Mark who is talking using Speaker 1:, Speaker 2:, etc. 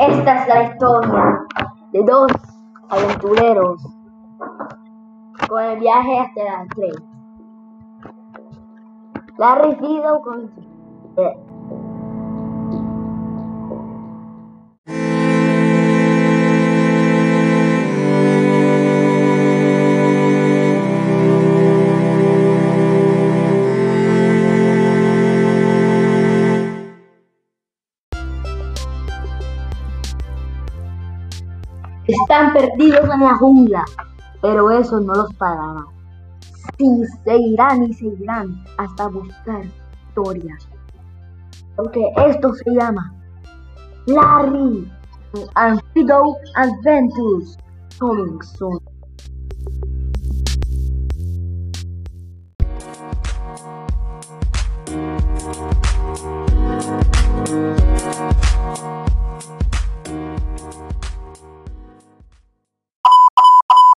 Speaker 1: Esta es la historia de dos aventureros con el viaje hasta la estrella. Larry Fido con Están perdidos en la jungla, pero eso no los parará. Sí, seguirán y seguirán hasta buscar historias. Porque esto se llama Larry and Fido Adventures. Coming soon.